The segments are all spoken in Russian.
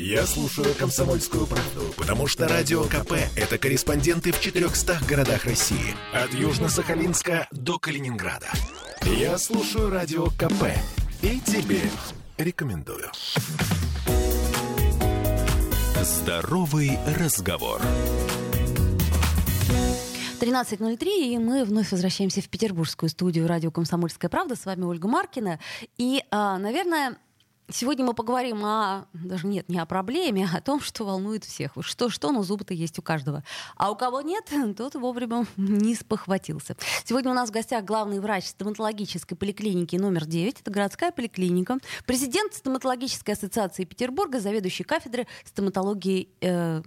Я слушаю «Комсомольскую правду», потому что «Радио КП» — это корреспонденты в 400 городах России. От Южно-Сахалинска до Калининграда. Я слушаю «Радио КП» и тебе рекомендую. Здоровый разговор. 13.03, и мы вновь возвращаемся в петербургскую студию радио «Комсомольская правда». С вами Ольга Маркина. И, а, наверное, Сегодня мы поговорим о, даже нет, не о проблеме, а о том, что волнует всех. Что, что, но зубы-то есть у каждого. А у кого нет, тот вовремя не спохватился. Сегодня у нас в гостях главный врач стоматологической поликлиники номер 9, это городская поликлиника, президент стоматологической ассоциации Петербурга, заведующий кафедры стоматологии, э,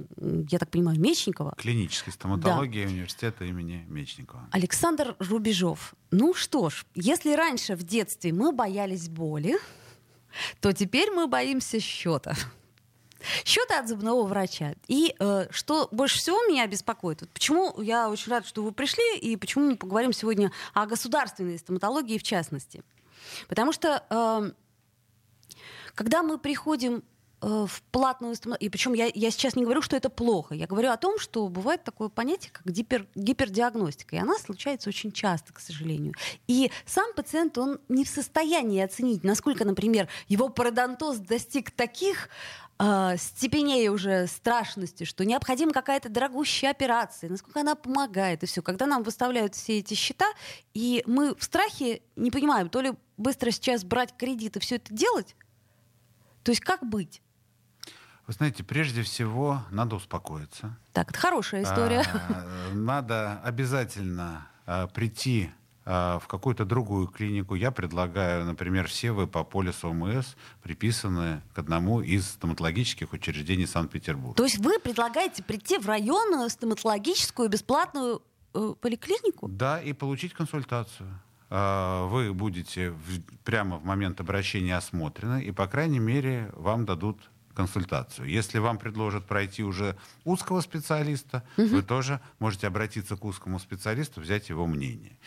я так понимаю, Мечникова. Клинической стоматологии да. университета имени Мечникова. Александр Рубежов. Ну что ж, если раньше в детстве мы боялись боли, то теперь мы боимся счета. Счета от зубного врача. И э, что больше всего меня беспокоит, вот почему я очень рада, что вы пришли, и почему мы поговорим сегодня о государственной стоматологии в частности. Потому что э, когда мы приходим в платную. И причем я, я сейчас не говорю, что это плохо. Я говорю о том, что бывает такое понятие, как гипер, гипердиагностика. И она случается очень часто, к сожалению. И сам пациент, он не в состоянии оценить, насколько, например, его пародонтоз достиг таких э, степеней уже страшности, что необходима какая-то дорогущая операция, насколько она помогает и все. Когда нам выставляют все эти счета, и мы в страхе не понимаем, то ли быстро сейчас брать кредит и все это делать, то есть как быть? Вы знаете, прежде всего надо успокоиться. Так, это хорошая история. А, надо обязательно а, прийти а, в какую-то другую клинику. Я предлагаю, например, все вы по полису ОМС приписаны к одному из стоматологических учреждений Санкт-Петербурга. То есть вы предлагаете прийти в районную стоматологическую бесплатную э, поликлинику? Да, и получить консультацию вы будете в, прямо в момент обращения осмотрены, и, по крайней мере, вам дадут консультацию. Если вам предложат пройти уже узкого специалиста, угу. вы тоже можете обратиться к узкому специалисту, взять его мнение.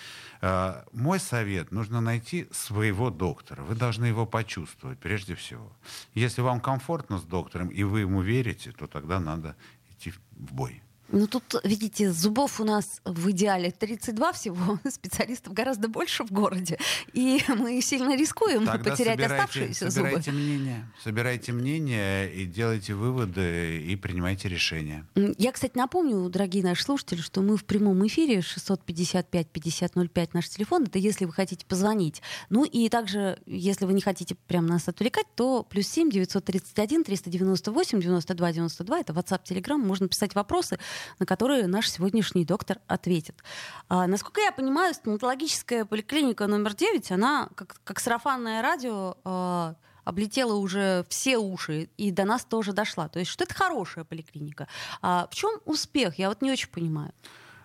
Э, мой совет, нужно найти своего доктора. Вы должны его почувствовать прежде всего. Если вам комфортно с доктором, и вы ему верите, то тогда надо идти в бой. Ну тут, видите, зубов у нас в идеале 32 всего, специалистов гораздо больше в городе. И мы сильно рискуем Тогда потерять собирайте, оставшиеся собирайте зубы. Мнение, собирайте мнение и делайте выводы и принимайте решения. Я, кстати, напомню, дорогие наши слушатели, что мы в прямом эфире 655-5005 наш телефон. Это если вы хотите позвонить. Ну и также, если вы не хотите прямо нас отвлекать, то плюс 7 931 398 92 92. Это WhatsApp, Telegram. Можно писать вопросы на которые наш сегодняшний доктор ответит. А, насколько я понимаю, стоматологическая поликлиника номер 9, она как, как сарафанное радио а, облетела уже все уши и до нас тоже дошла. То есть что это хорошая поликлиника. А в чем успех? Я вот не очень понимаю.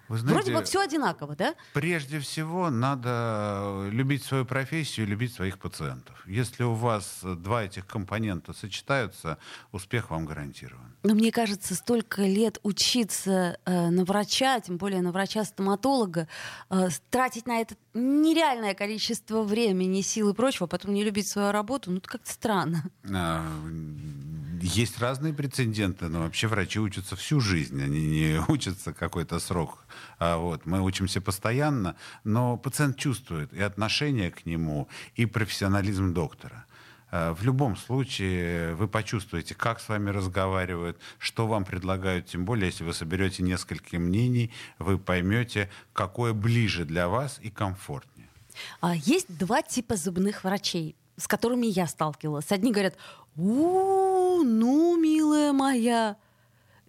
Вы знаете, Вроде бы все одинаково, да? Прежде всего, надо любить свою профессию и любить своих пациентов. Если у вас два этих компонента сочетаются, успех вам гарантирован. Но мне кажется, столько лет учиться э, на врача, тем более на врача-стоматолога, э, тратить на это нереальное количество времени, сил и прочего, а потом не любить свою работу, ну, это как-то странно. А, есть разные прецеденты, но вообще врачи учатся всю жизнь, они не учатся какой-то срок. А вот, мы учимся постоянно, но пациент чувствует и отношение к нему, и профессионализм доктора. А, в любом случае вы почувствуете, как с вами разговаривают, что вам предлагают, тем более, если вы соберете несколько мнений, вы поймете, какое ближе для вас и комфортнее. А есть два типа зубных врачей с которыми я сталкивалась. Одни говорят, у, ну, милая моя,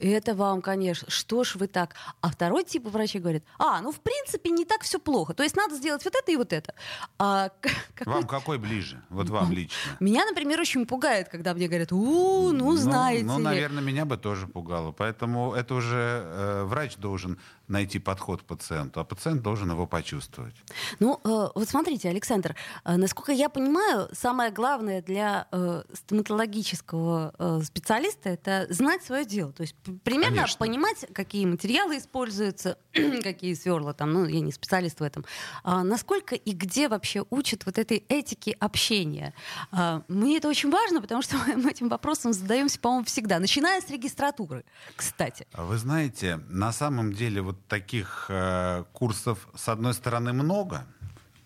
это вам, конечно, что ж вы так. А второй тип врачей говорит, а, ну, в принципе, не так все плохо. То есть надо сделать вот это и вот это. А, какой... Вам какой ближе? Вот вам лично. Меня, например, очень пугает, когда мне говорят, у, ну, знаете Ну, ну наверное, меня бы тоже пугало. Поэтому это уже э, врач должен найти подход к пациенту, а пациент должен его почувствовать. Ну, э, вот смотрите, Александр, э, насколько я понимаю, самое главное для э, стоматологического специалиста это знать свое дело. То есть примерно Конечно. понимать, какие материалы используются, какие сверла там, ну, я не специалист в этом. А, насколько и где вообще учат вот этой этики общения? А, мне это очень важно, потому что мы этим вопросом задаемся, по-моему, всегда, начиная с регистратуры, кстати. А Вы знаете, на самом деле вот таких э, курсов, с одной стороны, много,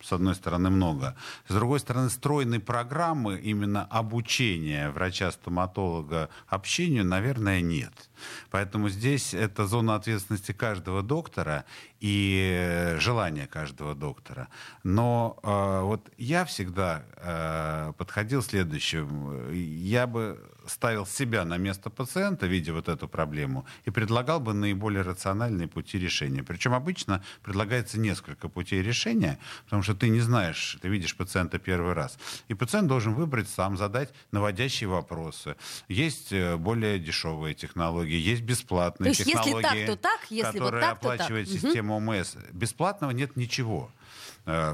с одной стороны, много. С другой стороны, стройной программы именно обучения врача-стоматолога общению, наверное, нет. Поэтому здесь это зона ответственности каждого доктора и э, желание каждого доктора. Но э, вот я всегда э, подходил следующим. Я бы ставил себя на место пациента, видя вот эту проблему, и предлагал бы наиболее рациональные пути решения. Причем обычно предлагается несколько путей решения, потому что ты не знаешь, ты видишь пациента первый раз. И пациент должен выбрать сам, задать наводящие вопросы. Есть э, более дешевые технологии, есть бесплатные То есть если технологии, так, то так, если вот которые так, то так. оплачивает Мгм. система ОМС. Бесплатного нет ничего.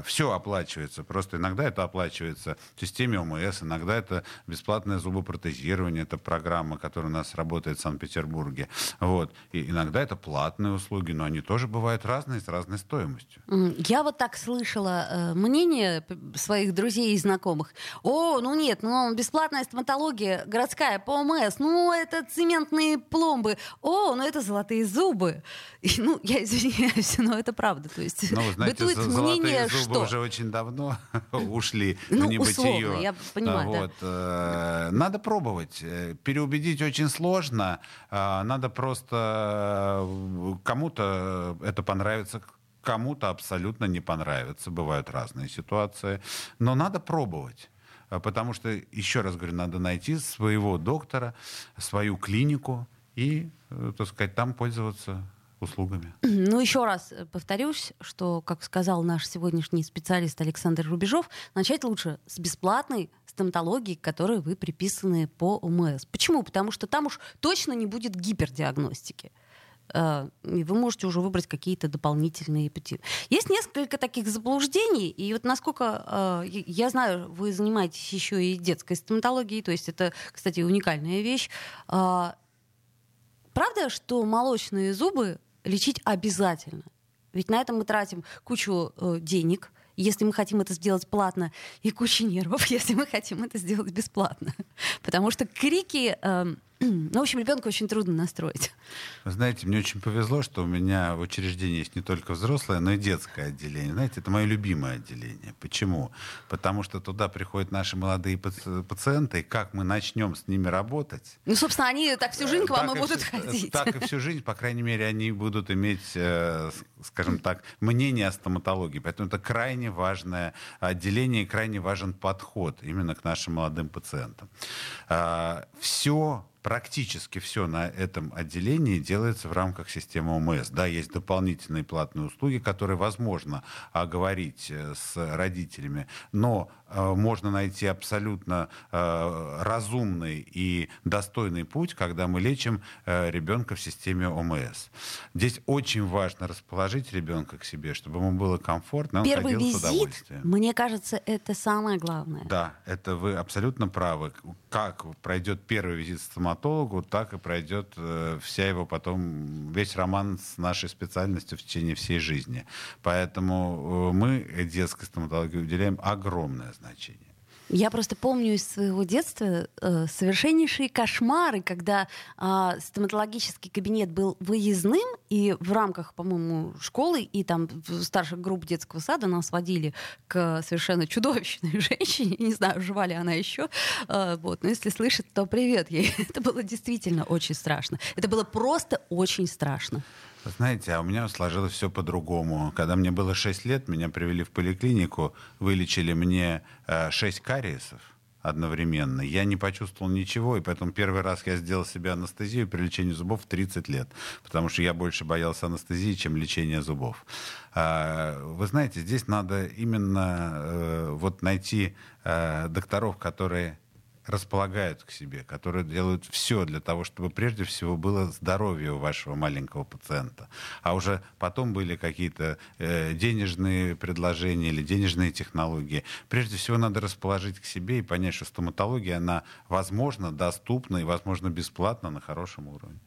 Все оплачивается. Просто иногда это оплачивается в системе ОМС, иногда это бесплатное зубопротезирование, это программа, которая у нас работает в Санкт-Петербурге. Вот. И иногда это платные услуги, но они тоже бывают разные, с разной стоимостью. Я вот так слышала э, мнение своих друзей и знакомых. О, ну нет, ну бесплатная стоматология городская по ОМС, ну это цементные пломбы. О, ну это золотые зубы. И, ну, я извиняюсь, но это правда. То есть Ну, знаете, бытует мнение, зубы что... уже очень давно ушли Ну, в небытие. условно, я понимаю, да. вот. э, Надо пробовать. Э, Переубедить очень сложно. А, Надо просто... э, Кому-то это понравится, кому-то абсолютно не понравится. Бывают разные ситуации. Но надо пробовать. Потому что, еще раз говорю, надо найти своего доктора, свою клинику и, э, так сказать, там пользоваться услугами. Ну, еще раз э, повторюсь, что, как сказал наш сегодняшний специалист Александр Рубежов, начать лучше с бесплатной стоматологии, к которой вы приписаны по ОМС. Почему? Потому что там уж точно не будет гипердиагностики. Э, вы можете уже выбрать какие-то дополнительные пути. Есть несколько таких заблуждений, и вот насколько э, я- знаю, вы занимаетесь еще и детской стоматологией, то есть это, кстати, уникальная вещь. Правда, что молочные зубы лечить обязательно? Ведь на этом мы тратим кучу э, денег, если мы хотим это сделать платно, и кучу нервов, если мы хотим это сделать бесплатно. Потому что крики, эм, ну, в общем, ребенка очень трудно настроить. Вы знаете, мне очень повезло, что у меня в учреждении есть не только взрослое, но и детское отделение. Знаете, это мое любимое отделение. Почему? Потому что туда приходят наши молодые паци- пациенты, и как мы начнем с ними работать, Ну, собственно, они так всю жизнь к вам так и и будут всю- ходить. Так и всю жизнь, по крайней мере, они будут иметь, э, скажем так, мнение о стоматологии. Поэтому это крайне важное отделение и крайне важен подход именно к нашим молодым пациентам. Все Практически все на этом отделении делается в рамках системы ОМС. Да, есть дополнительные платные услуги, которые возможно оговорить э, с родителями, но э, можно найти абсолютно э, разумный и достойный путь, когда мы лечим э, ребенка в системе ОМС. Здесь очень важно расположить ребенка к себе, чтобы ему было комфортно, он Первый визит, мне кажется, это самое главное. Да, это вы абсолютно правы. Как пройдет первый визит к стоматологу, так и пройдет э, вся его потом, весь роман с нашей специальностью в течение всей жизни. Поэтому э, мы детской стоматологии уделяем огромное значение. Я просто помню из своего детства э, совершеннейшие кошмары, когда э, стоматологический кабинет был выездным, и в рамках, по-моему, школы и там старших групп детского сада нас водили к совершенно чудовищной женщине. Не знаю, жива она еще. Э, вот. Но если слышит, то привет ей. Это было действительно очень страшно. Это было просто очень страшно. Знаете, а у меня сложилось все по-другому. Когда мне было 6 лет, меня привели в поликлинику, вылечили мне э, 6 кариесов одновременно. Я не почувствовал ничего, и поэтому первый раз я сделал себе анестезию при лечении зубов в 30 лет, потому что я больше боялся анестезии, чем лечения зубов. А, Вы знаете, здесь надо именно э, вот найти э, докторов, которые располагают к себе, которые делают все для того, чтобы прежде всего было здоровье у вашего маленького пациента. А уже потом были какие-то э, денежные предложения или денежные технологии. Прежде всего надо расположить к себе и понять, что стоматология, она возможно доступна и возможно бесплатна на хорошем уровне.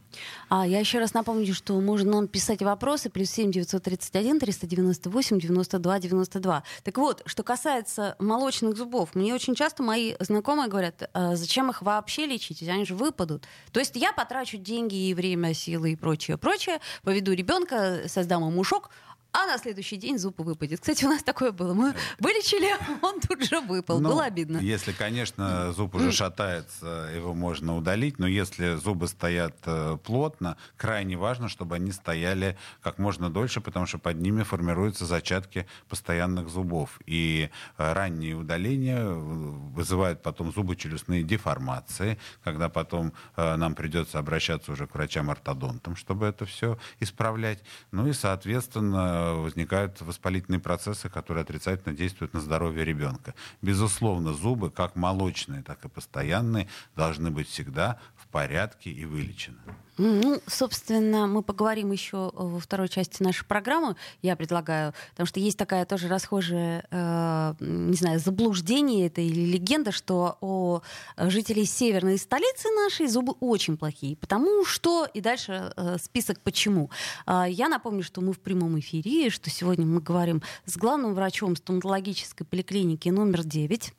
А я еще раз напомню, что можно нам писать вопросы плюс 7 931 398 92 92. Так вот, что касается молочных зубов, мне очень часто мои знакомые говорят, а зачем их вообще лечить, они же выпадут. То есть я потрачу деньги и время, силы и прочее, прочее, поведу ребенка, создам ему шок, а на следующий день зуб выпадет. Кстати, у нас такое было. Мы вылечили, он тут же выпал. Ну, было обидно. Если, конечно, зуб уже шатается, его можно удалить, но если зубы стоят э, плотно, крайне важно, чтобы они стояли как можно дольше, потому что под ними формируются зачатки постоянных зубов. И э, ранние удаления э, вызывают потом зубочелюстные деформации, когда потом нам придется обращаться уже к врачам-ортодонтам, чтобы это все исправлять. Ну и, соответственно, возникают воспалительные процессы, которые отрицательно действуют на здоровье ребенка. Безусловно, зубы, как молочные, так и постоянные, должны быть всегда в порядке и вылечены. Ну, собственно, мы поговорим еще во второй части нашей программы, я предлагаю, потому что есть такая тоже расхожая, э, не знаю, заблуждение это или легенда, что у жителей северной столицы нашей зубы очень плохие, потому что, и дальше э, список почему. Э, я напомню, что мы в прямом эфире, что сегодня мы говорим с главным врачом стоматологической поликлиники номер 9, э,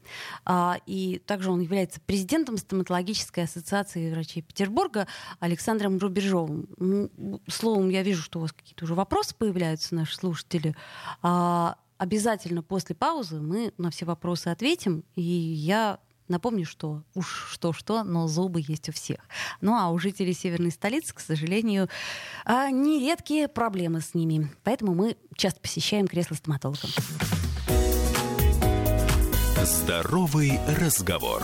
а, и также он является президентом стоматологической ассоциации врачей Петербурга Александром Александром Рубежовым. Ну, словом, я вижу, что у вас какие-то уже вопросы появляются, наши слушатели. А, обязательно после паузы мы на все вопросы ответим. И я Напомню, что уж что-что, но зубы есть у всех. Ну а у жителей северной столицы, к сожалению, а, нередкие проблемы с ними. Поэтому мы часто посещаем кресло стоматолога. Здоровый разговор.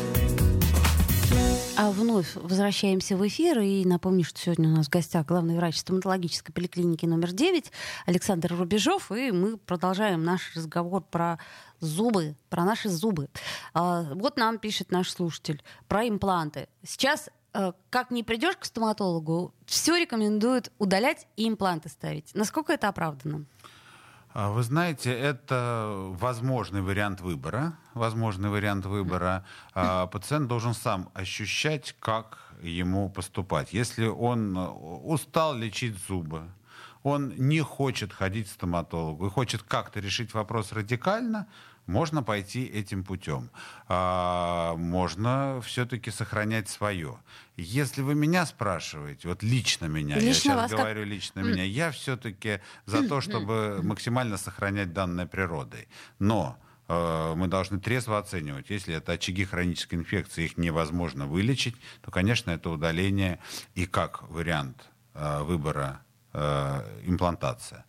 А вновь возвращаемся в эфир. И напомню, что сегодня у нас в гостях главный врач стоматологической поликлиники номер 9 Александр Рубежов. И мы продолжаем наш разговор про зубы, про наши зубы. А, вот нам пишет наш слушатель про импланты. Сейчас э, как не придешь к стоматологу, все рекомендуют удалять и импланты ставить. Насколько это оправдано? А, вы знаете, это возможный вариант выбора. Возможный вариант выбора. А, пациент должен сам ощущать, как ему поступать. Если он э, устал лечить зубы, он не хочет ходить к стоматологу и хочет как-то решить вопрос радикально, можно пойти этим путем. А, можно все-таки сохранять свое. Если вы меня спрашиваете, вот лично меня, лично я сейчас говорю как... лично mm. меня, я все-таки за то, чтобы максимально сохранять данное природой. Но мы должны трезво оценивать. Если это очаги хронической инфекции, их невозможно вылечить, то, конечно, это удаление и как вариант э, выбора э, имплантация.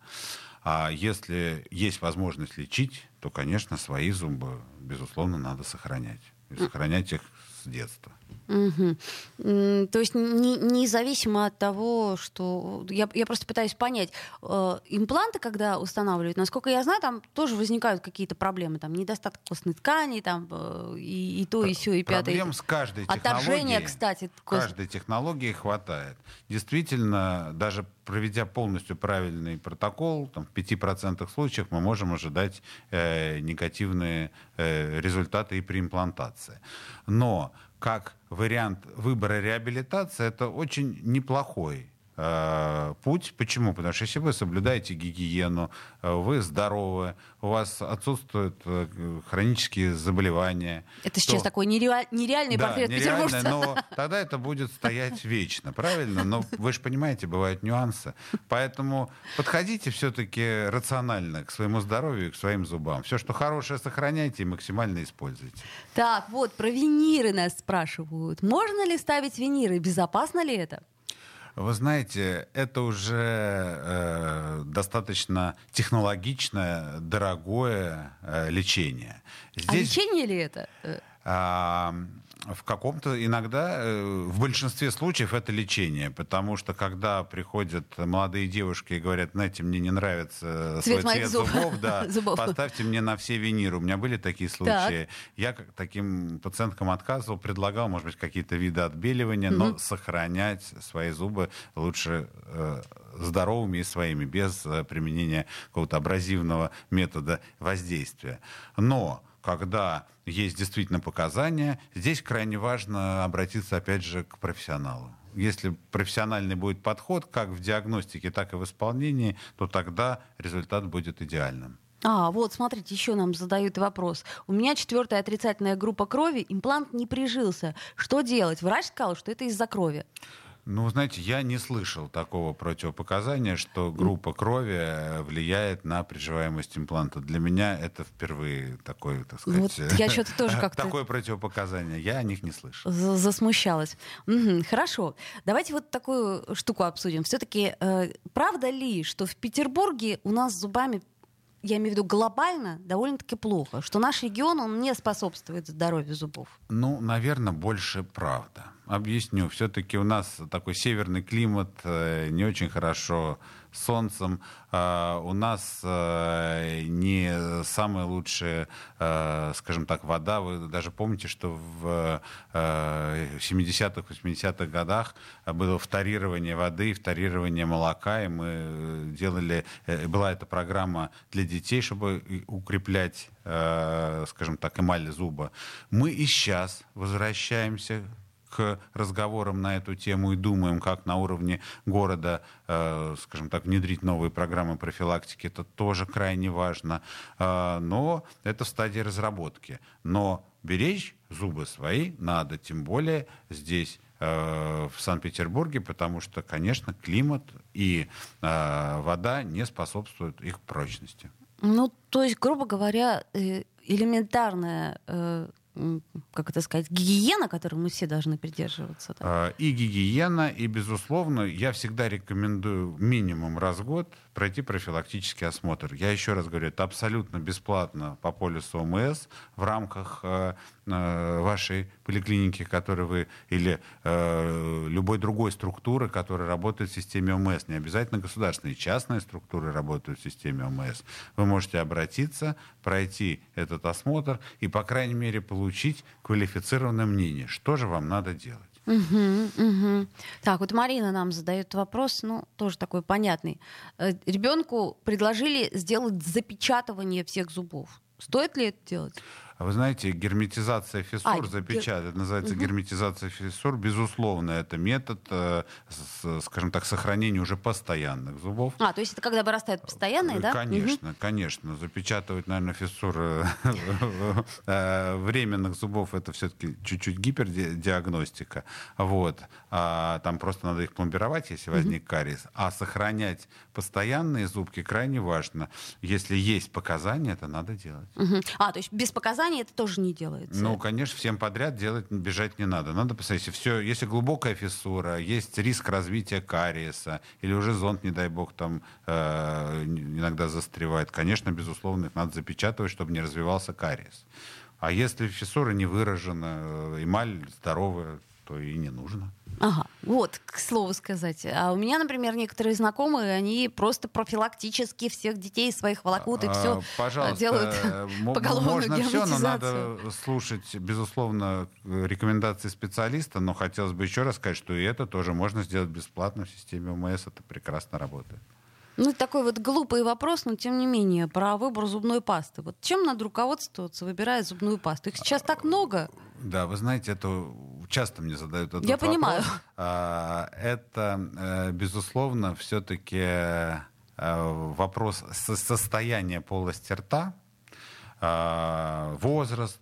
А если есть возможность лечить, то, конечно, свои зубы, безусловно, надо сохранять. И сохранять их с детства. Угу. То есть не, независимо от того, что... Я, я просто пытаюсь понять. Э, импланты, когда устанавливают, насколько я знаю, там тоже возникают какие-то проблемы. Там недостаток костной ткани, там э, и, и то, и все, и пятое. Проблем с каждой технологией. Отторжение, кстати. Кост... Каждой технологии хватает. Действительно, даже проведя полностью правильный протокол, там, в 5% случаев мы можем ожидать э, негативные э, результаты и при имплантации. Но как вариант выбора реабилитации, это очень неплохой путь. Почему? Потому что если вы соблюдаете гигиену, э, вы здоровы, у вас отсутствуют э, хронические заболевания. Это сейчас то... такой нереаль... нереальный да, портрет нереальный, петербуржца. но тогда это будет стоять вечно, правильно? Но вы же понимаете, бывают нюансы. Поэтому подходите все-таки рационально к своему здоровью и к своим зубам. Все, что хорошее, сохраняйте и максимально используйте. Так, вот, про виниры нас спрашивают. Можно ли ставить виниры? Безопасно ли это? Вы знаете, это уже э, достаточно технологичное, дорогое э, лечение. Здесь, а лечение ли это? Э, В каком-то иногда, э, в большинстве случаев это лечение, потому что когда приходят молодые девушки и говорят, знаете, мне не нравится Цвет свой цвет зуб- зубов, да, зубов. поставьте мне на все виниры. У меня были такие случаи. Я как таким пациенткам отказывал, предлагал, может быть, какие-то виды отбеливания, но сохранять свои зубы лучше э, здоровыми и своими, без э, применения какого-то абразивного метода воздействия. Но когда есть действительно показания, здесь крайне важно обратиться, опять же, к профессионалу. Если профессиональный будет подход как в диагностике, так и в исполнении, то тогда результат будет идеальным. А, вот, смотрите, еще нам задают вопрос. У меня четвертая отрицательная группа крови, имплант не прижился. Что делать? Врач сказал, что это из-за крови. Ну, знаете, я не слышал такого противопоказания, что группа крови э, влияет на приживаемость импланта. Для меня это впервые такое, так сказать, Вот я что-то тоже как-то- такое противопоказание. Я о них не слышал. За- Засмущалась. Мгм, хорошо. Давайте вот такую штуку обсудим. Все-таки правда ли, что в Петербурге у нас с зубами, я имею в виду глобально, довольно-таки плохо? Что наш регион, он не способствует здоровью зубов? Ну, наверное, больше правда. Объясню. Все-таки у нас такой северный климат, э, не очень хорошо с солнцем. А, У нас э, не самая лучшая, э, скажем так, вода. Вы даже помните, что в э, 70-х, 80-х годах было вторирование воды, вторирование молока, и мы делали, была эта программа для детей, чтобы укреплять, скажем так, эмаль зуба. Мы и сейчас возвращаемся к разговорам на эту тему и думаем, как на уровне города, э, скажем так, внедрить новые программы профилактики. Это тоже крайне важно. Э, но это в стадии разработки. Но беречь зубы свои надо, тем более здесь э, в Санкт-Петербурге, потому что, конечно, климат и э, вода не способствуют их прочности. Ну, то есть, грубо говоря, элементарная, как это сказать, гигиена, которой мы все должны придерживаться. да? Э, И гигиена, и, безусловно, я всегда рекомендую минимум раз в год пройти профилактический осмотр. Я еще раз говорю, это абсолютно бесплатно по полису ОМС в рамках э, э, вашей поликлиники, которой вы, или э, любой другой структуры, которая работает в системе ОМС. Не обязательно государственные, частные структуры работают в системе ОМС. Вы можете обратиться, пройти этот осмотр и, по крайней мере, получить квалифицированное мнение, что же вам надо делать. Мгм, мгм. Так, вот Марина нам задает вопрос, ну, тоже такой понятный. Ребенку предложили сделать запечатывание всех зубов. Стоит ли это делать? А Вы знаете, герметизация фиссур А, гер- запечатать, это называется герметизация фиссур. Безусловно, это метод, э, с- скажем так, сохранения уже постоянных зубов. А, то есть это когда вырастают постоянные, да? Конечно, конечно. Запечатывать, наверное, фиссуры э, временных зубов это все-таки чуть-чуть гипердиагностика. Вот. А там просто надо их пломбировать, если возник кариес. А сохранять постоянные зубки крайне важно. Если есть показания, это надо делать. А, то есть без показаний это тоже не делается? Ну, конечно, всем подряд делать, бежать не надо. Надо посмотреть, если, все, если глубокая фиссура, есть риск развития кариеса, или уже зонд, не дай бог, там э, иногда застревает, конечно, безусловно, их надо запечатывать, чтобы не развивался кариес. А если фиссура не выражена, э, эмаль здоровая, то и не нужно. Ага, вот, к слову сказать. А у меня, например, некоторые знакомые, они просто профилактически всех детей своих волокут и А, все Пожалуйста, делают э, поголовную можно все, но надо слушать, безусловно, э, рекомендации специалиста, но хотелось бы еще раз сказать, что и это тоже можно сделать бесплатно в системе ОМС, это прекрасно работает. Ну, такой вот глупый вопрос, но тем не менее, про выбор зубной пасты. Вот чем надо руководствоваться, выбирая зубную пасту? Их сейчас так много. Да, вы знаете, это часто мне задают этот Я вопрос. понимаю. Это, э, безусловно, все-таки вопрос со- состояния полости рта, а, возраст,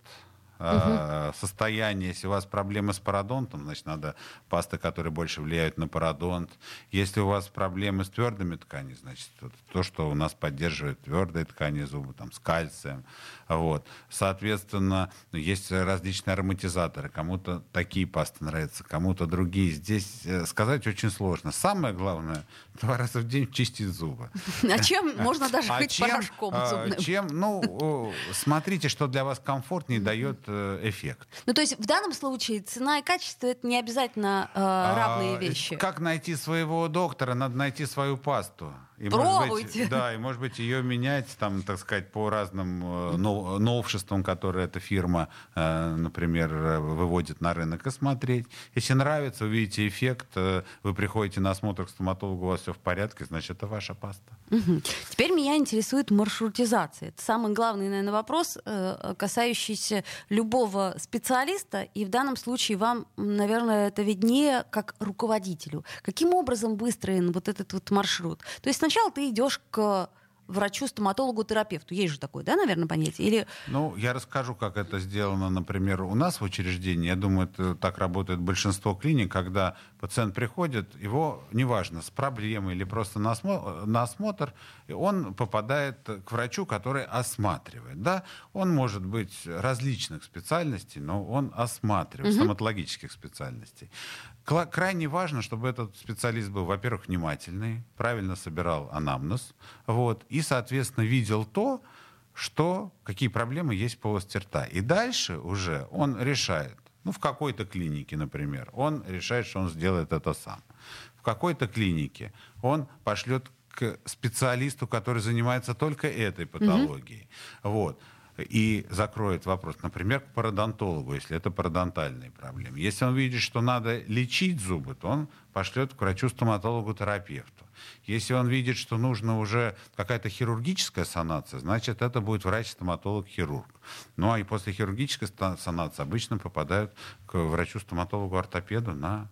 а, состояние, если у вас проблемы с пародонтом, значит, надо пасты, которые больше влияют на пародонт. Если у вас проблемы с твердыми тканями, значит, то, что у нас поддерживает твердые ткани зуба, там, с кальцием. Вот. Соответственно, есть различные ароматизаторы. Кому-то такие пасты нравятся, кому-то другие. Здесь э, сказать очень сложно. Самое главное, два раза в день чистить зубы. А чем можно даже А хоть чем, порошком а, зубным? чем, ну, смотрите, что для вас комфортнее дает э, эффект. Ну, то есть в данном случае цена и качество это не обязательно э, равные А, вещи. Как найти своего доктора? Надо найти свою пасту. И, Пробуйте. Быть, да, и может быть ее менять, там, так сказать, по разным э, нов- новшествам, которые эта фирма, э, например, выводит на рынок, и смотреть. Если нравится, увидите эффект, э, вы приходите на осмотр к стоматологу, у вас все в порядке, значит, это ваша паста. Теперь меня интересует маршрутизация. Это самый главный, наверное, вопрос, касающийся любого специалиста. И в данном случае вам, наверное, это виднее как руководителю. Каким образом выстроен вот этот вот маршрут? То есть сначала ты идешь к врачу, стоматологу, терапевту. Есть же такое, да, наверное, понятие? Или Ну, я расскажу, как это сделано, например, у нас в учреждении. Я думаю, это так работает большинство клиник, когда пациент приходит, его, неважно, с проблемой или просто на, осмо- на осмотр, и он попадает к врачу, который осматривает. Да? Он может быть различных специальностей, но он осматривает, стоматологических специальностей. Крайне важно, чтобы этот специалист был, во-первых, внимательный, правильно собирал анамнез, вот, и, соответственно, видел то, что, какие проблемы есть в полости рта. И дальше уже он решает, ну, в какой-то клинике, например, он решает, что он сделает это сам. В какой-то клинике он пошлет к специалисту, который занимается только этой патологией. Вот. И закроет вопрос, например, к пародонтологу, если это пародонтальные проблемы. Если он видит, что надо лечить зубы, то он пошлет к врачу-стоматологу-терапевту. Если он видит, что нужно уже какая-то хирургическая санация, значит, это будет врач-стоматолог-хирург. Ну, а и после хирургической санации обычно попадают к врачу-стоматологу-ортопеду на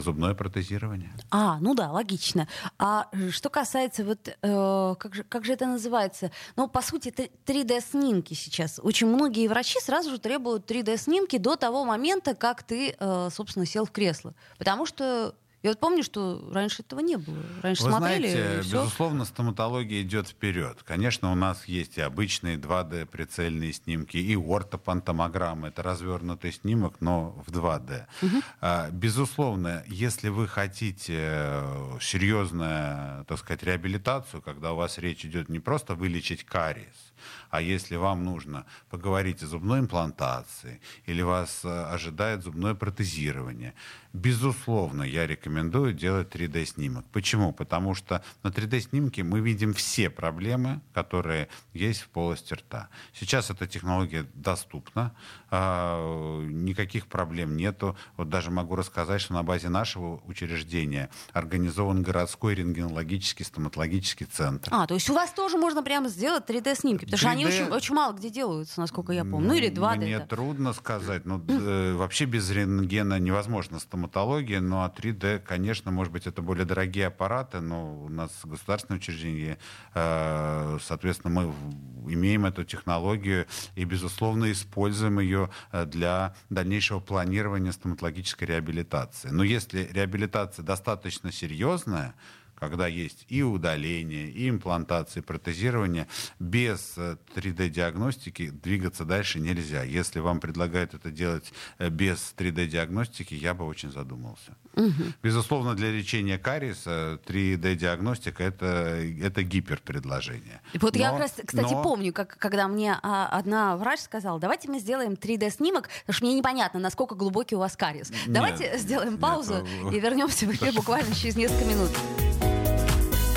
зубное протезирование. А, ну да, логично. А э, что касается вот, э, как, же, как же это называется? Ну, по сути, т- 3D-снимки сейчас. Очень многие врачи сразу же требуют 3D-снимки до того момента, как ты, э, собственно, сел в кресло. Потому что я вот помню, что раньше этого не было. Раньше Вы смотрели, знаете, и всё. безусловно, стоматология идет вперед. Конечно, у нас есть и обычные 2D прицельные снимки, и ортопантомограмма. Это развернутый снимок, но в 2D. А, Безусловно, если вы хотите э, серьезную, так сказать, реабилитацию, когда у вас речь идет не просто вылечить кариес, а если вам нужно поговорить о зубной имплантации или вас э, ожидает зубное протезирование, безусловно, я рекомендую делать 3D-снимок. Почему? Потому что на 3D-снимке мы видим все проблемы, которые есть в полости рта. Сейчас эта технология доступна, а, никаких проблем нету. Вот даже могу рассказать, что на базе нашего учреждения организован городской рентгенологический стоматологический центр. А, то есть у вас тоже можно прямо сделать 3D-снимки, потому что они 3D очень, очень мало где делаются, насколько я помню. Ну или 2D. Мне это. трудно сказать. Ну, э, вообще без рентгена невозможно стоматология, ну а 3D, конечно, может быть, это более дорогие аппараты, но у нас государственное учреждение, э, соответственно, мы имеем эту технологию и, безусловно, используем ее э, для дальнейшего планирования стоматологической реабилитации. Но если реабилитация достаточно серьезная, когда есть и удаление, и имплантация, и протезирование, без э, 3D-диагностики двигаться дальше нельзя. Если вам предлагают это делать э, без 3D-диагностики, я бы очень задумался. Безусловно, для лечения кариеса 3D-диагностика это, это гиперпредложение. Вот я Но- как раз, кстати, но- помню, как, когда мне а, одна врач сказала, давайте мы сделаем 3D-снимок, потому что мне непонятно, насколько глубокий у вас кариес. Давайте сделаем нет, паузу вы- и вернемся в эфир буквально через несколько минут.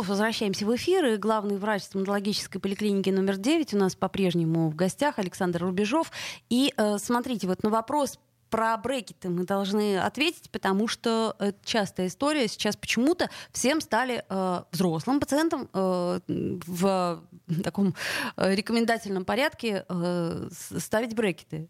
Вновь возвращаемся в эфир. И главный врач стоматологической поликлиники номер 9 у нас по-прежнему в гостях Александр Рубежов. И э, смотрите, вот на вопрос про брекеты мы должны ответить, потому что это частая история. Сейчас почему-то всем стали э, взрослым пациентам э, в таком э, рекомендательном порядке э, ставить брекеты.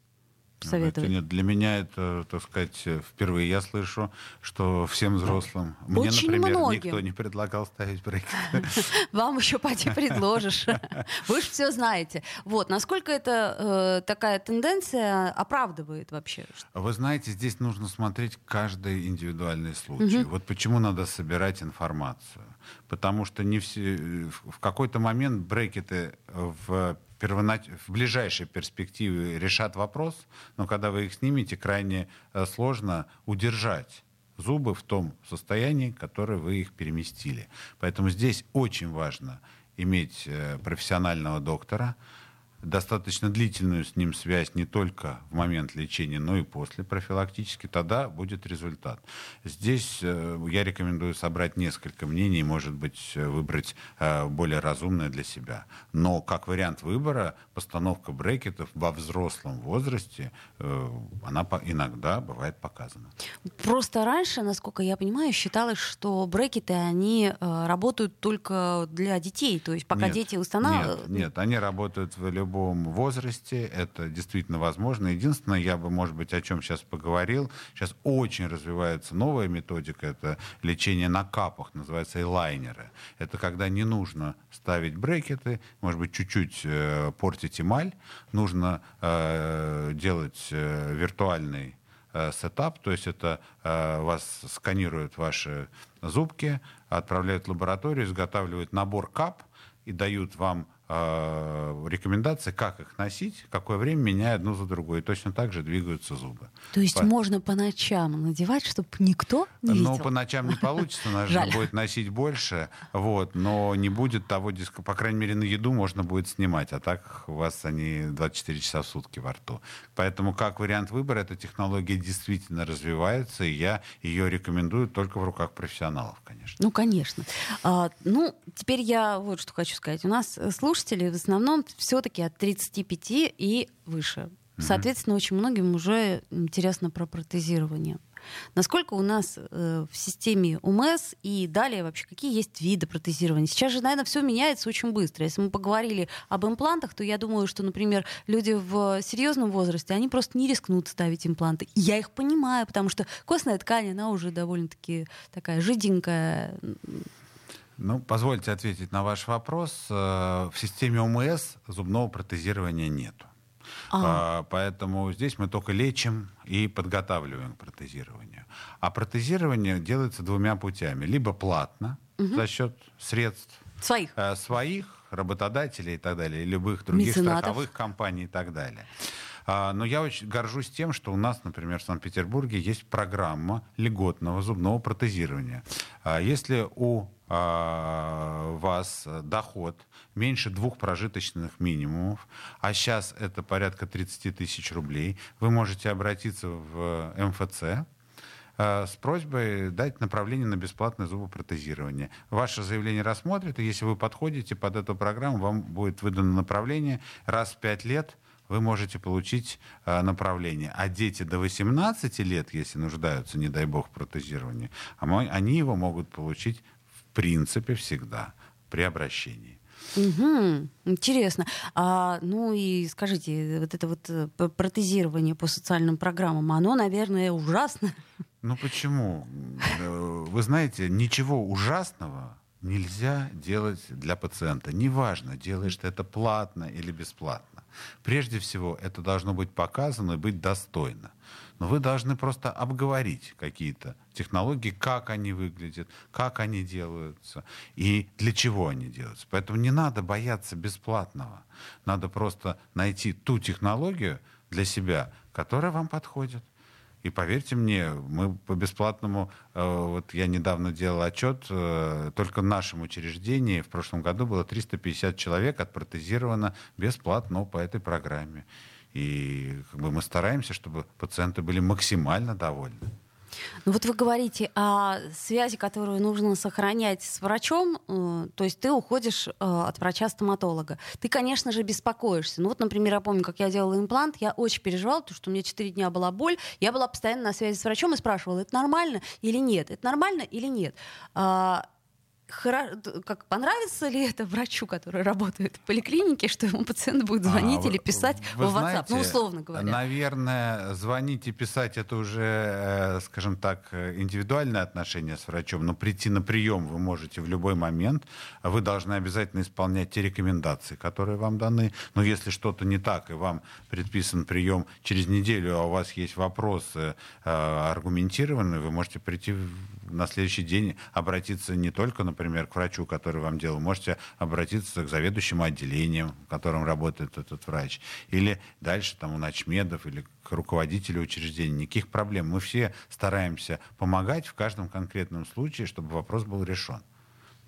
Это Советовать. нет, для меня это, так сказать, впервые я слышу, что всем взрослым. Мне, Очень например, многим. никто не предлагал ставить брекеты. Вам еще пойти предложишь. Вы же все знаете. Вот, насколько это э, такая тенденция оправдывает вообще? Вы знаете, здесь нужно смотреть каждый индивидуальный случай. Вот почему надо собирать информацию. потому что не все, в какой-то момент брекеты в первонач... в ближайшей перспективе решат вопрос, но когда вы их снимете, крайне э, сложно удержать зубы в том состоянии, которое вы их переместили. Поэтому здесь очень важно иметь э, профессионального доктора, достаточно длительную с ним связь не только в момент лечения, но и после профилактически, тогда будет результат. Здесь э, я рекомендую собрать несколько мнений, может быть, э, выбрать э, более разумное для себя. Но как вариант выбора, постановка брекетов во взрослом возрасте, она иногда бывает показана. Просто раньше, насколько я понимаю, считалось, что брекеты, они работают только для детей, то есть пока нет, дети устанавливают... Нет, нет, они работают в любом любом возрасте. Это действительно возможно. Единственное, я бы, может быть, о чем сейчас поговорил. Сейчас очень развивается новая методика. Это лечение на капах, называется элайнеры. Это когда не нужно ставить брекеты, может быть, чуть-чуть э, портить эмаль. Нужно э, делать э, виртуальный э, сетап, то есть это э, вас сканируют ваши зубки, отправляют в лабораторию, изготавливают набор кап и дают вам рекомендации, как их носить, какое время, меняя одну за другой. И точно так же двигаются зубы. То есть по... можно по ночам надевать, чтобы никто не видел? Ну, по ночам не получится, нужно будет носить больше, вот, но не будет того диска, по крайней мере, на еду можно будет снимать, а так у вас они 24 часа в сутки во рту. Поэтому как вариант выбора, эта технология действительно развивается, и я ее рекомендую только в руках профессионалов, конечно. Ну, конечно. А, ну, теперь я вот что хочу сказать. У нас слушатели слушателей в основном все-таки от 35 и выше. Соответственно, очень многим уже интересно про протезирование. Насколько у нас э, в системе УМС и далее вообще какие есть виды протезирования? Сейчас же, наверное, все меняется очень быстро. Если мы поговорили об имплантах, то я думаю, что, например, люди в серьезном возрасте, они просто не рискнут ставить импланты. И я их понимаю, потому что костная ткань, она уже довольно-таки такая жиденькая, ну, позвольте ответить на ваш вопрос. Э, в системе ОМС зубного протезирования нету. А. Поэтому здесь мы только лечим и подготавливаем к протезированию. А протезирование делается двумя путями. Либо платно угу. за счет средств своих, э, своих работодателей и так далее, любых других Меценатов. страховых компаний и так далее. А, но я очень горжусь тем, что у нас, например, в Санкт-Петербурге есть программа льготного зубного протезирования. А, если у вас доход меньше двух прожиточных минимумов, а сейчас это порядка 30 тысяч рублей, вы можете обратиться в МФЦ, с просьбой дать направление на бесплатное зубопротезирование. Ваше заявление рассмотрят, и если вы подходите под эту программу, вам будет выдано направление раз в пять лет – вы можете получить э, направление. А дети до 18 лет, если нуждаются, не дай бог, в протезировании, а они его могут получить принципе всегда при обращении. Угу, интересно. А, ну и скажите, вот это вот э, протезирование по социальным программам, оно, наверное, ужасно. Ну почему? Э, вы знаете, ничего ужасного нельзя делать для пациента. Неважно, делаешь ты это платно или бесплатно. Прежде всего, это должно быть показано и быть достойно. Но вы должны просто обговорить какие-то технологии, как они выглядят, как они делаются и для чего они делаются. Поэтому не надо бояться бесплатного. Надо просто найти ту технологию для себя, которая вам подходит. И поверьте мне, мы по бесплатному, э, вот я недавно делал отчет, э, только в нашем учреждении в прошлом году было 350 человек отпротезировано бесплатно по этой программе. И как бы, мы стараемся, чтобы пациенты были максимально довольны. Ну вот вы говорите о связи, которую нужно сохранять с врачом, э, то есть ты уходишь э, от врача-стоматолога. Ты, конечно же, беспокоишься. Ну вот, например, я помню, как я делала имплант, я очень переживала, потому что у меня 4 дня была боль, я была постоянно на связи с врачом и спрашивала, это нормально или нет, это нормально или нет. Как понравится ли это врачу, который работает в поликлинике, что ему пациент будет а, звонить а, или писать в WhatsApp, знаете, ну условно говоря. Наверное, звонить и писать это уже, э, скажем так, индивидуальное отношение с врачом, но прийти на прием вы можете в любой момент. Вы должны обязательно исполнять те рекомендации, которые вам даны. Но если что-то не так и вам предписан прием через неделю, а у вас есть вопросы э, аргументированные, вы можете прийти на следующий день обратиться не только на например, к врачу, который вам делал, можете обратиться к заведующему отделением, в котором работает этот врач. Или дальше там у начмедов или к руководителю учреждения. Никаких проблем. Мы все стараемся помогать в каждом конкретном случае, чтобы вопрос был решен.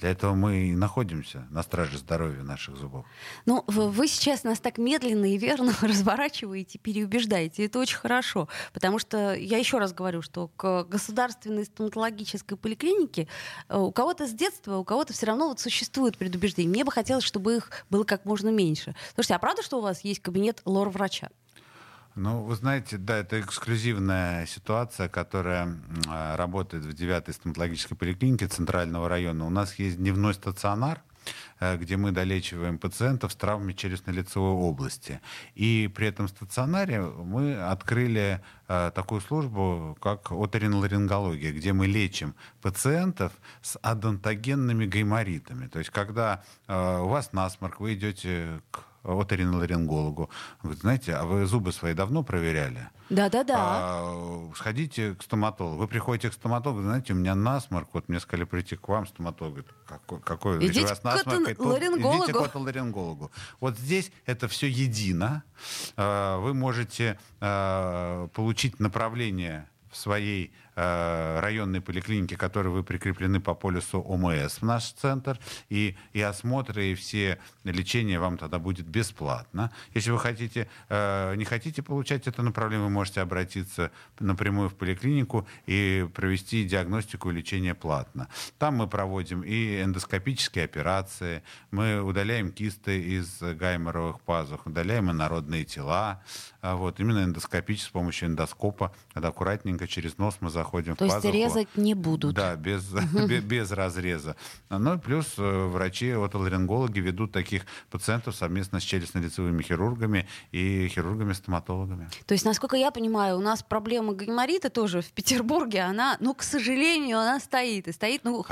Для этого мы и находимся на страже здоровья наших зубов. Ну, вы сейчас нас так медленно и верно разворачиваете, переубеждаете. Это очень хорошо. Потому что, я еще раз говорю, что к государственной стоматологической поликлинике э, у кого-то с детства, у кого-то все равно вот существует предубеждение. Мне бы хотелось, чтобы их было как можно меньше. Слушайте, а правда, что у вас есть кабинет лор-врача? Ну, вы знаете, да, это эксклюзивная ситуация, которая э, работает в 9 стоматологической поликлинике Центрального района. У нас есть дневной стационар, э, где мы долечиваем пациентов с травмами челюстно-лицевой области. И при этом стационаре мы открыли такую службу, как оториноларингология, где мы лечим пациентов с адонтогенными гайморитами. То есть, когда э, у вас насморк, вы идете к оториноларингологу. Говорит, знаете, а вы зубы свои давно проверяли? Да-да-да. А, сходите к стоматологу. Вы приходите к стоматологу, знаете, у меня насморк, вот мне сказали прийти к вам, стоматолог говорит, какой, какой идите у вас насморк? Идите к ларингологу. Вот здесь это все едино. А, вы можете а, получить направление в своей районной поликлиники, которые вы прикреплены по полюсу ОМС в наш центр, и, и осмотры, и все лечение вам тогда будет бесплатно. Если вы хотите, э, не хотите получать это направление, вы можете обратиться напрямую в поликлинику и провести диагностику и лечение платно. Там мы проводим и эндоскопические операции, мы удаляем кисты из гайморовых пазух, удаляем инородные тела, а вот, именно эндоскопически с помощью эндоскопа, когда аккуратненько через нос мы заходим То в пазуху. То есть резать не будут? Да, без, без, разреза. Ну, плюс э, врачи, отоларингологи ведут таких пациентов совместно с челюстно-лицевыми хирургами и хирургами-стоматологами. То есть, насколько я понимаю, у нас проблема гайморита тоже в Петербурге, она, ну, к сожалению, она стоит. И стоит, ну,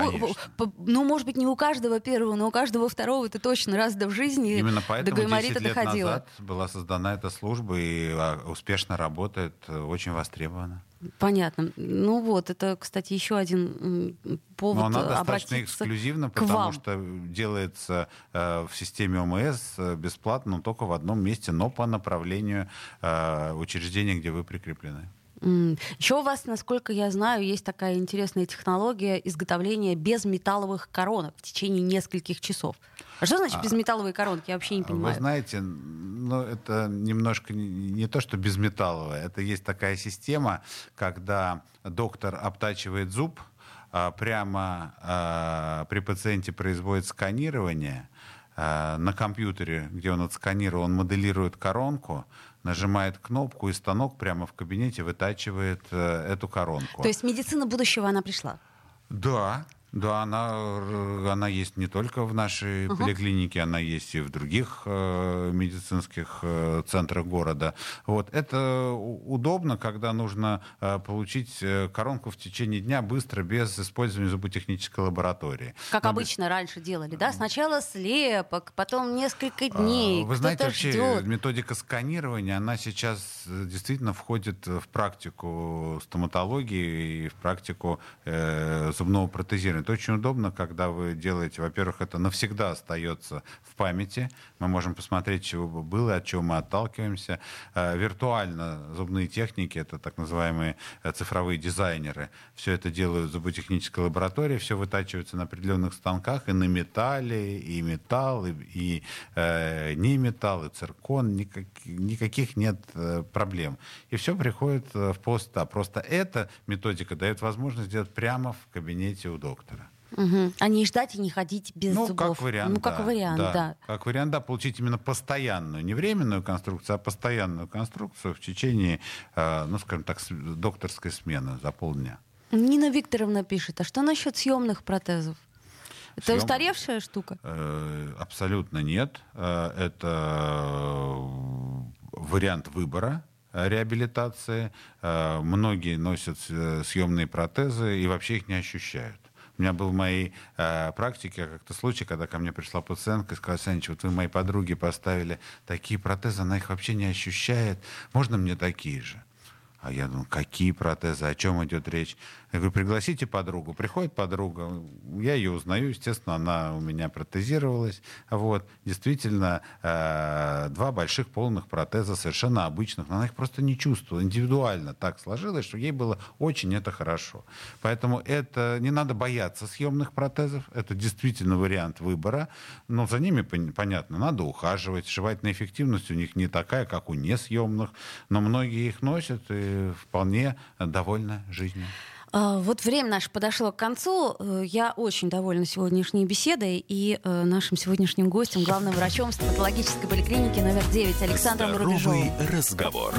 ну, может быть, не у каждого первого, но у каждого второго это точно раз в жизни Именно поэтому до гайморита 10 лет доходило. назад была создана эта служба, и а, успешно работает, э, очень востребована. Понятно. Ну вот, это, кстати, еще один повод Но она достаточно эксклюзивна, потому вам. что делается э, в системе ОМС э, бесплатно, но только в одном месте, но по направлению э, учреждения, где вы прикреплены. Еще у вас, насколько я знаю, есть такая интересная технология изготовления безметалловых коронок в течение нескольких часов. А что значит а, безметалловые коронки? Я вообще не понимаю. Вы знаете, ну, это немножко не, не то, что безметалловое. Это есть такая система, когда доктор обтачивает зуб, а, прямо а, при пациенте производит сканирование, а, на компьютере, где он отсканировал, он моделирует коронку, нажимает кнопку, и станок прямо в кабинете вытачивает э, эту коронку. То есть медицина будущего, она пришла? Да, да, она, она есть не только в нашей uh-huh. поликлинике, она есть и в других э, медицинских э, центрах города. Вот. Это удобно, когда нужно э, получить э, коронку в течение дня быстро, без использования зуботехнической лаборатории. Как Но обычно без... раньше делали, да? Сначала слепок, потом несколько а, дней. Вы знаете, вообще ждет. методика сканирования, она сейчас э, действительно входит в практику стоматологии и в практику э, зубного протезирования это очень удобно, когда вы делаете, во-первых, это навсегда остается в памяти. Мы можем посмотреть, чего бы было, от чего мы отталкиваемся. Э, виртуально зубные техники, это так называемые э, цифровые дизайнеры, все это делают в зуботехнической лаборатории, все вытачивается на определенных станках и на металле, и металл, и, и э, не металл, и циркон, никак, никаких нет э, проблем. И все приходит в полста. Просто эта методика дает возможность сделать прямо в кабинете у доктора. Угу. А не ждать и не ходить без ну, зубов. Как вариант, ну, как да, вариант, да. да. Как вариант, да, получить именно постоянную, не временную конструкцию, а постоянную конструкцию в течение, э, ну, скажем так, докторской смены за полдня. Нина Викторовна пишет, а что насчет съемных протезов? Это Съем... устаревшая штука? Э, абсолютно нет. Э, это вариант выбора реабилитации. Э, многие носят э, съемные протезы и вообще их не ощущают. У меня был в моей э, практике как-то случай, когда ко мне пришла пациентка и сказала, Саныч, вот вы моей подруге поставили такие протезы, она их вообще не ощущает. Можно мне такие же? А я думаю, какие протезы, о чем идет речь? Я говорю, пригласите подругу. Приходит подруга, я ее узнаю, естественно, она у меня протезировалась. Вот, действительно, э, два больших полных протеза, совершенно обычных, но она их просто не чувствовала. Индивидуально так сложилось, что ей было очень это хорошо. Поэтому это не надо бояться съемных протезов, это действительно вариант выбора, но за ними, понятно, надо ухаживать. Сшивательная эффективность у них не такая, как у несъемных, но многие их носят и вполне довольны жизнью. А, вот время наше подошло к концу. Э, я очень довольна сегодняшней беседой и э, нашим сегодняшним гостем, главным врачом стоматологической поликлиники номер 9 Александром Здоровый разговор.